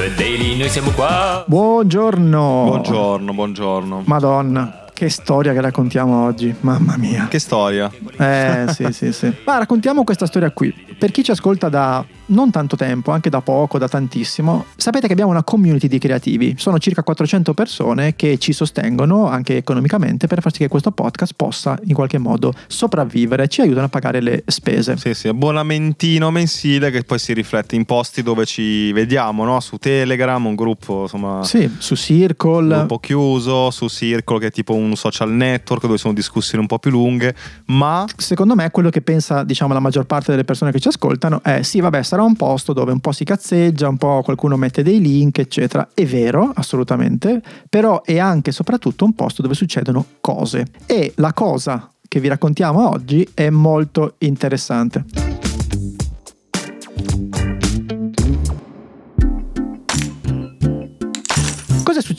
The Daily, noi siamo qua. Buongiorno. Buongiorno, buongiorno. Madonna, che storia che raccontiamo oggi, mamma mia. Che storia? Eh, sì, sì, sì. Ma raccontiamo questa storia qui. Per chi ci ascolta da non tanto tempo, anche da poco, da tantissimo, sapete che abbiamo una community di creativi. Sono circa 400 persone che ci sostengono anche economicamente per far sì che questo podcast possa in qualche modo sopravvivere, ci aiutano a pagare le spese. Sì, sì, abbonamentino mensile che poi si riflette in posti dove ci vediamo, no? Su Telegram, un gruppo, insomma... Sì, su Circle. Un po' chiuso, su Circle che è tipo un social network dove sono discussioni un po' più lunghe, ma... Secondo me quello che pensa, diciamo, la maggior parte delle persone che ci ascoltano è sì, vabbè, sarà un posto dove un po' si cazzeggia, un po' qualcuno mette dei link, eccetera. È vero, assolutamente, però è anche e soprattutto un posto dove succedono cose. E la cosa che vi raccontiamo oggi è molto interessante.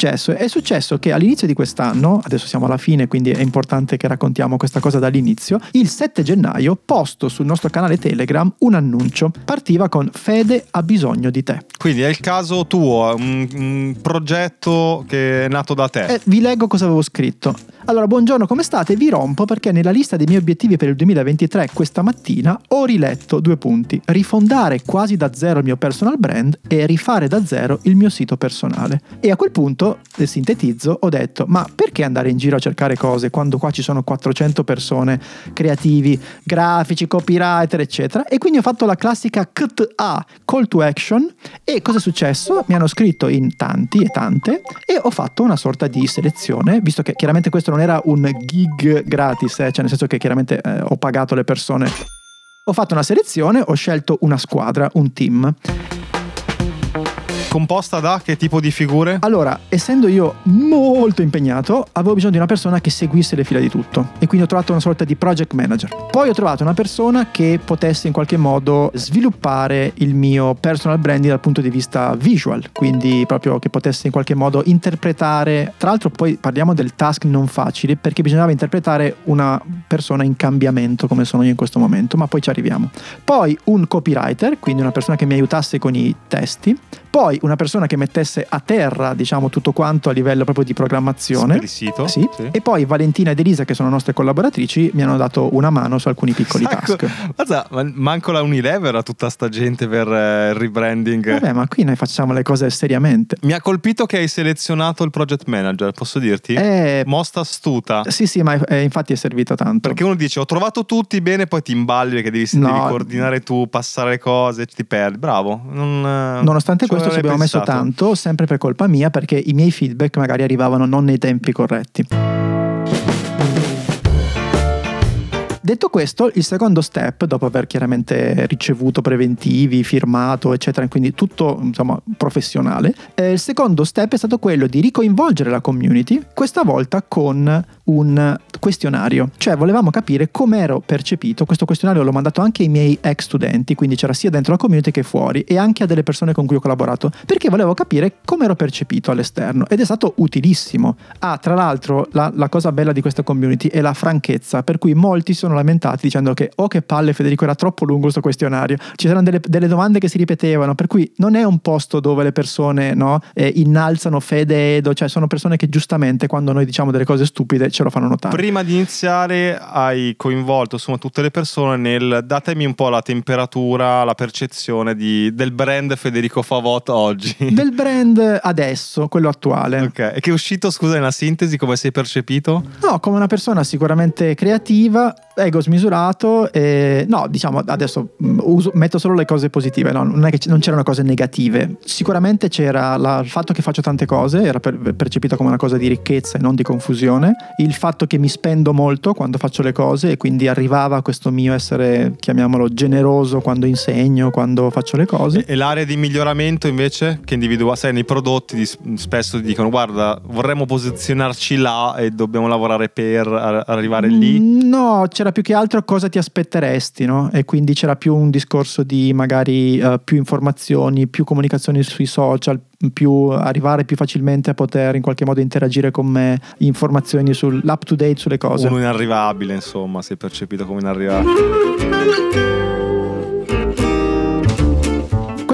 Successo? È successo che all'inizio di quest'anno, adesso siamo alla fine, quindi è importante che raccontiamo questa cosa dall'inizio, il 7 gennaio posto sul nostro canale Telegram un annuncio. Partiva con Fede ha bisogno di te. Quindi è il caso tuo, un, un progetto che è nato da te. Eh, vi leggo cosa avevo scritto. Allora, buongiorno, come state? Vi rompo perché nella lista dei miei obiettivi per il 2023 questa mattina ho riletto due punti. Rifondare quasi da zero il mio personal brand e rifare da zero il mio sito personale. E a quel punto, eh, sintetizzo, ho detto, ma perché andare in giro a cercare cose quando qua ci sono 400 persone creativi, grafici, copywriter, eccetera? E quindi ho fatto la classica KTA, call to action, e cosa è successo? Mi hanno scritto in tanti e tante e ho fatto una sorta di selezione, visto che chiaramente questo non era un gig gratis, eh, cioè nel senso che chiaramente eh, ho pagato le persone. Ho fatto una selezione, ho scelto una squadra, un team. Composta da che tipo di figure? Allora, essendo io molto impegnato, avevo bisogno di una persona che seguisse le fila di tutto e quindi ho trovato una sorta di project manager. Poi ho trovato una persona che potesse in qualche modo sviluppare il mio personal branding dal punto di vista visual, quindi proprio che potesse in qualche modo interpretare, tra l'altro poi parliamo del task non facile perché bisognava interpretare una persona in cambiamento come sono io in questo momento, ma poi ci arriviamo. Poi un copywriter, quindi una persona che mi aiutasse con i testi, poi una persona che mettesse a terra, diciamo, tutto quanto a livello proprio di programmazione. Per il sito. Sì. Sì. E poi Valentina ed Elisa, che sono nostre collaboratrici, mi hanno dato una mano su alcuni piccoli Sacco. task. Guarda, ma manco la Unilever a tutta sta gente per eh, il rebranding. Vabbè, ma qui noi facciamo le cose seriamente. Mi ha colpito che hai selezionato il project manager, posso dirti? Eh, Mosta astuta. sì, sì, ma eh, infatti è servito tanto. Perché uno dice ho trovato tutti bene, poi ti imballi perché devi, No. devi coordinare tu, passare le cose, ti perdi. Bravo. Non, eh, Nonostante questo ci abbiamo messo pensato. tanto, sempre per colpa mia, perché i miei feedback magari arrivavano non nei tempi corretti. Detto questo, il secondo step, dopo aver chiaramente ricevuto preventivi, firmato, eccetera, quindi tutto insomma professionale, eh, il secondo step è stato quello di ricoinvolgere la community, questa volta con un questionario. Cioè volevamo capire come ero percepito, questo questionario l'ho mandato anche ai miei ex studenti, quindi c'era sia dentro la community che fuori, e anche a delle persone con cui ho collaborato, perché volevo capire come ero percepito all'esterno ed è stato utilissimo. Ah, tra l'altro la, la cosa bella di questa community è la franchezza, per cui molti sono lamentati dicendo che oh che palle Federico era troppo lungo questo questionario, ci erano delle, delle domande che si ripetevano, per cui non è un posto dove le persone no, eh, innalzano fede edo, cioè sono persone che giustamente quando noi diciamo delle cose stupide ce lo fanno notare. Prima di iniziare hai coinvolto insomma tutte le persone nel datemi un po' la temperatura, la percezione di- del brand Federico Favot oggi. Del brand adesso, quello attuale. Ok, e che è uscito, scusa, nella sintesi, come sei percepito? No, come una persona sicuramente creativa, ego smisurato, e no, diciamo adesso mh, uso- metto solo le cose positive, no, non è che c- non c'erano cose negative. Sicuramente c'era la- il fatto che faccio tante cose, era per- percepito come una cosa di ricchezza e non di confusione, il fatto che mi spendo molto quando faccio le cose e quindi arrivava questo mio essere, chiamiamolo, generoso quando insegno, quando faccio le cose. E l'area di miglioramento invece che individua, sai, nei prodotti di- spesso ti dicono guarda, vorremmo posizionarci là e dobbiamo lavorare per ar- arrivare lì. Mm, No, c'era più che altro cosa ti aspetteresti, no? E quindi c'era più un discorso di magari eh, più informazioni, più comunicazioni sui social, più arrivare più facilmente a poter in qualche modo interagire con me, informazioni sull'up to date sulle cose. Uno inarrivabile, insomma, sei percepito come inarrivabile.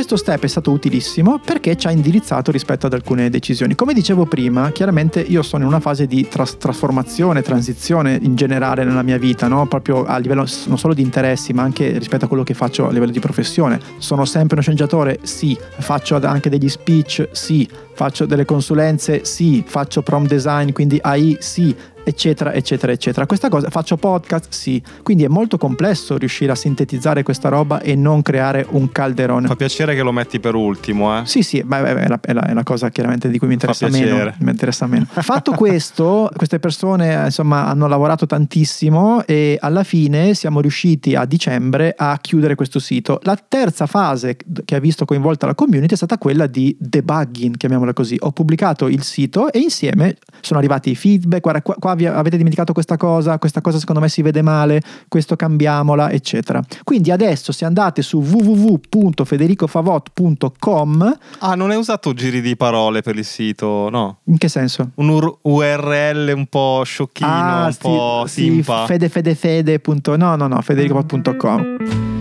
Questo step è stato utilissimo perché ci ha indirizzato rispetto ad alcune decisioni. Come dicevo prima, chiaramente io sono in una fase di tras- trasformazione, transizione in generale nella mia vita, no? proprio a livello non solo di interessi, ma anche rispetto a quello che faccio a livello di professione. Sono sempre uno sceneggiatore? Sì. Faccio anche degli speech? Sì. Faccio delle consulenze? Sì. Faccio prom design, quindi AI? Sì eccetera, eccetera, eccetera. Questa cosa, faccio podcast? Sì. Quindi è molto complesso riuscire a sintetizzare questa roba e non creare un calderone. Fa piacere che lo metti per ultimo, eh? Sì, sì, beh, è, la, è, la, è, la, cosa chiaramente di cui mi interessa meno. Mi interessa meno. Fatto questo, queste persone insomma hanno lavorato tantissimo e alla fine siamo riusciti a dicembre a chiudere questo sito. La terza fase che ha visto coinvolta la community è stata quella di debugging, chiamiamola così. Ho pubblicato il sito e insieme sono arrivati i feedback, guarda qua, qua avete dimenticato questa cosa, questa cosa secondo me si vede male, questo cambiamola, eccetera. Quindi adesso se andate su www.federicofavot.com Ah, non hai usato giri di parole per il sito, no? In che senso? Un URL un po' sciocchino, ah, un sì, po' simpa. Sì, fedefedefede. No, no, no, federicofavot.com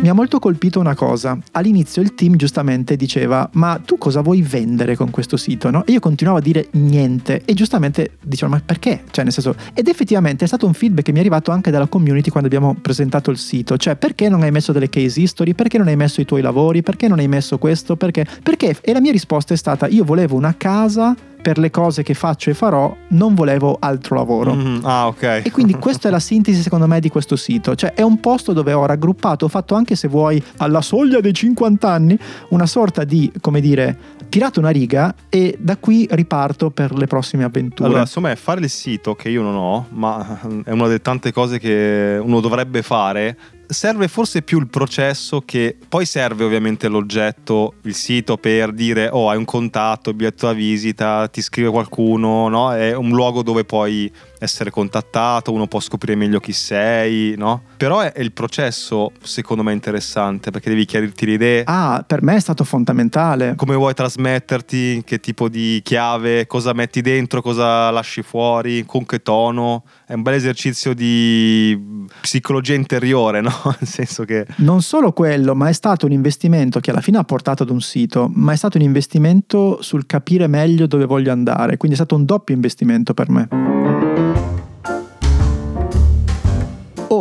mi ha molto colpito una cosa. All'inizio il team giustamente diceva: Ma tu cosa vuoi vendere con questo sito? No? E io continuavo a dire niente. E giustamente dicevano: Ma perché? Cioè, nel senso. Ed effettivamente è stato un feedback che mi è arrivato anche dalla community quando abbiamo presentato il sito. Cioè, perché non hai messo delle case history? Perché non hai messo i tuoi lavori? Perché non hai messo questo? Perché? Perché? E la mia risposta è stata: Io volevo una casa per le cose che faccio e farò non volevo altro lavoro. Mm, ah, ok. E quindi questa è la sintesi secondo me di questo sito, cioè è un posto dove ho raggruppato, ho fatto anche se vuoi alla soglia dei 50 anni una sorta di, come dire, tirato una riga e da qui riparto per le prossime avventure. Allora, insomma, fare il sito che io non ho, ma è una delle tante cose che uno dovrebbe fare serve forse più il processo che poi serve ovviamente l'oggetto, il sito per dire oh hai un contatto, biglietto da visita, ti scrive qualcuno, no? È un luogo dove puoi essere contattato, uno può scoprire meglio chi sei, no? Però è, è il processo secondo me interessante perché devi chiarirti le idee. Ah, per me è stato fondamentale. Come vuoi trasmetterti, che tipo di chiave, cosa metti dentro, cosa lasci fuori, con che tono. È un bel esercizio di psicologia interiore, no? Nel senso che... Non solo quello, ma è stato un investimento che alla fine ha portato ad un sito, ma è stato un investimento sul capire meglio dove voglio andare, quindi è stato un doppio investimento per me.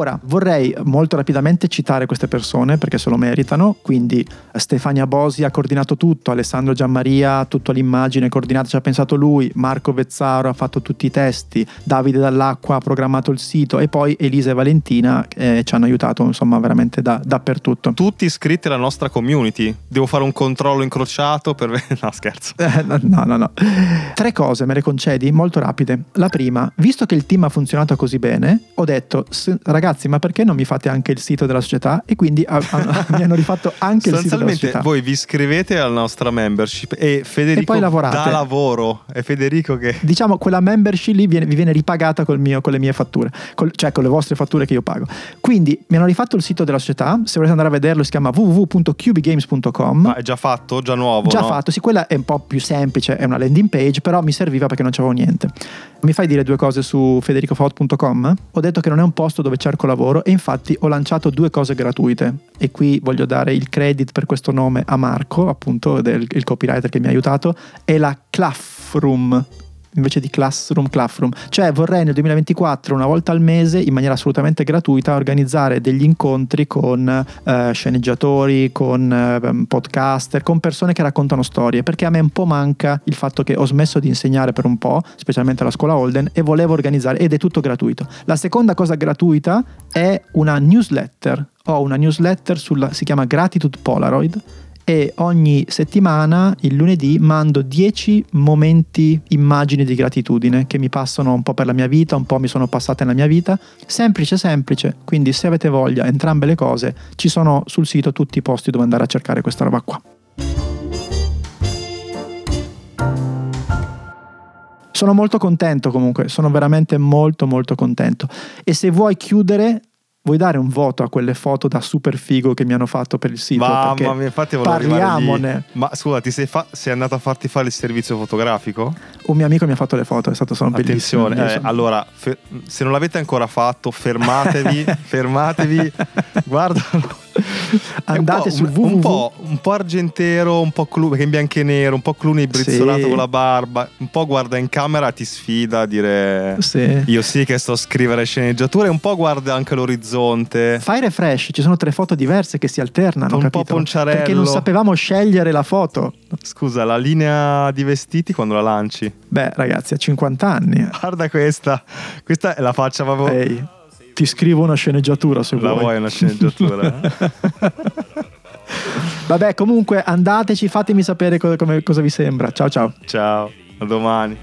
Ora vorrei molto rapidamente citare queste persone perché se lo meritano, quindi Stefania Bosi ha coordinato tutto, Alessandro Gianmaria tutto l'immagine coordinata ci ha pensato lui, Marco Vezzaro ha fatto tutti i testi, Davide Dall'Acqua ha programmato il sito e poi Elisa e Valentina eh, ci hanno aiutato insomma veramente da, dappertutto. Tutti iscritti alla nostra community, devo fare un controllo incrociato per... no scherzo. Eh, no, no, no. Tre cose me le concedi molto rapide. La prima, visto che il team ha funzionato così bene, ho detto ragazzi ragazzi ma perché non mi fate anche il sito della società e quindi a, a, mi hanno rifatto anche il sito della società voi vi iscrivete alla nostra membership e Federico e poi lavorate. dà lavoro è Federico che diciamo quella membership lì viene, vi viene ripagata mio, con le mie fatture col, cioè con le vostre fatture che io pago quindi mi hanno rifatto il sito della società se volete andare a vederlo si chiama www.cubigames.com ma è già fatto? già nuovo? già no? fatto sì quella è un po' più semplice è una landing page però mi serviva perché non c'avevo niente mi fai dire due cose su federicofot.com? Ho detto che non è un posto dove cerco lavoro e infatti ho lanciato due cose gratuite. E qui voglio dare il credit per questo nome a Marco, appunto, del, il copywriter che mi ha aiutato, è la Claffroom invece di Classroom Classroom. Cioè vorrei nel 2024 una volta al mese in maniera assolutamente gratuita organizzare degli incontri con eh, sceneggiatori, con eh, podcaster, con persone che raccontano storie, perché a me un po' manca il fatto che ho smesso di insegnare per un po', specialmente alla scuola Holden e volevo organizzare ed è tutto gratuito. La seconda cosa gratuita è una newsletter. Ho una newsletter sulla si chiama Gratitude Polaroid e ogni settimana il lunedì mando 10 momenti, immagini di gratitudine che mi passano un po' per la mia vita, un po' mi sono passate nella mia vita. Semplice, semplice. Quindi se avete voglia, entrambe le cose, ci sono sul sito tutti i posti dove andare a cercare questa roba qua. Sono molto contento comunque, sono veramente molto molto contento. E se vuoi chiudere, Vuoi dare un voto a quelle foto da super figo che mi hanno fatto per il sito? Mamma mia, infatti volevo parliamone. Ma scusa, ti sei, fa- sei, andato a farti fare il servizio fotografico? Un mio amico mi ha fatto le foto, è stato solo bellissimo. Attenzione, eh, allora, fe- se non l'avete ancora fatto, fermatevi, fermatevi, guardalo Andate su un po', www. un, po', un po' argentero, un po' clu- che in bianco e nero, un po' Clooney brizzolato Sì. con la barba, un po' guarda in camera, ti sfida a dire Sì. io sì che sto a scrivere sceneggiature, un po' guarda anche l'orizzonte. Fai refresh, ci sono tre foto diverse che si alternano, Un po' capito? Ponciarello. Perché non sapevamo scegliere la foto. Scusa, la linea di vestiti quando la lanci? Beh, ragazzi, a 50 anni. Guarda questa, questa è la faccia proprio... Ehi, ti scrivo una sceneggiatura se la vuoi. vuoi una sceneggiatura? Vabbè, comunque andateci, fatemi sapere co- come- cosa vi sembra. Ciao ciao. Ciao, a domani.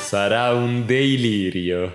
Sarà un delirio.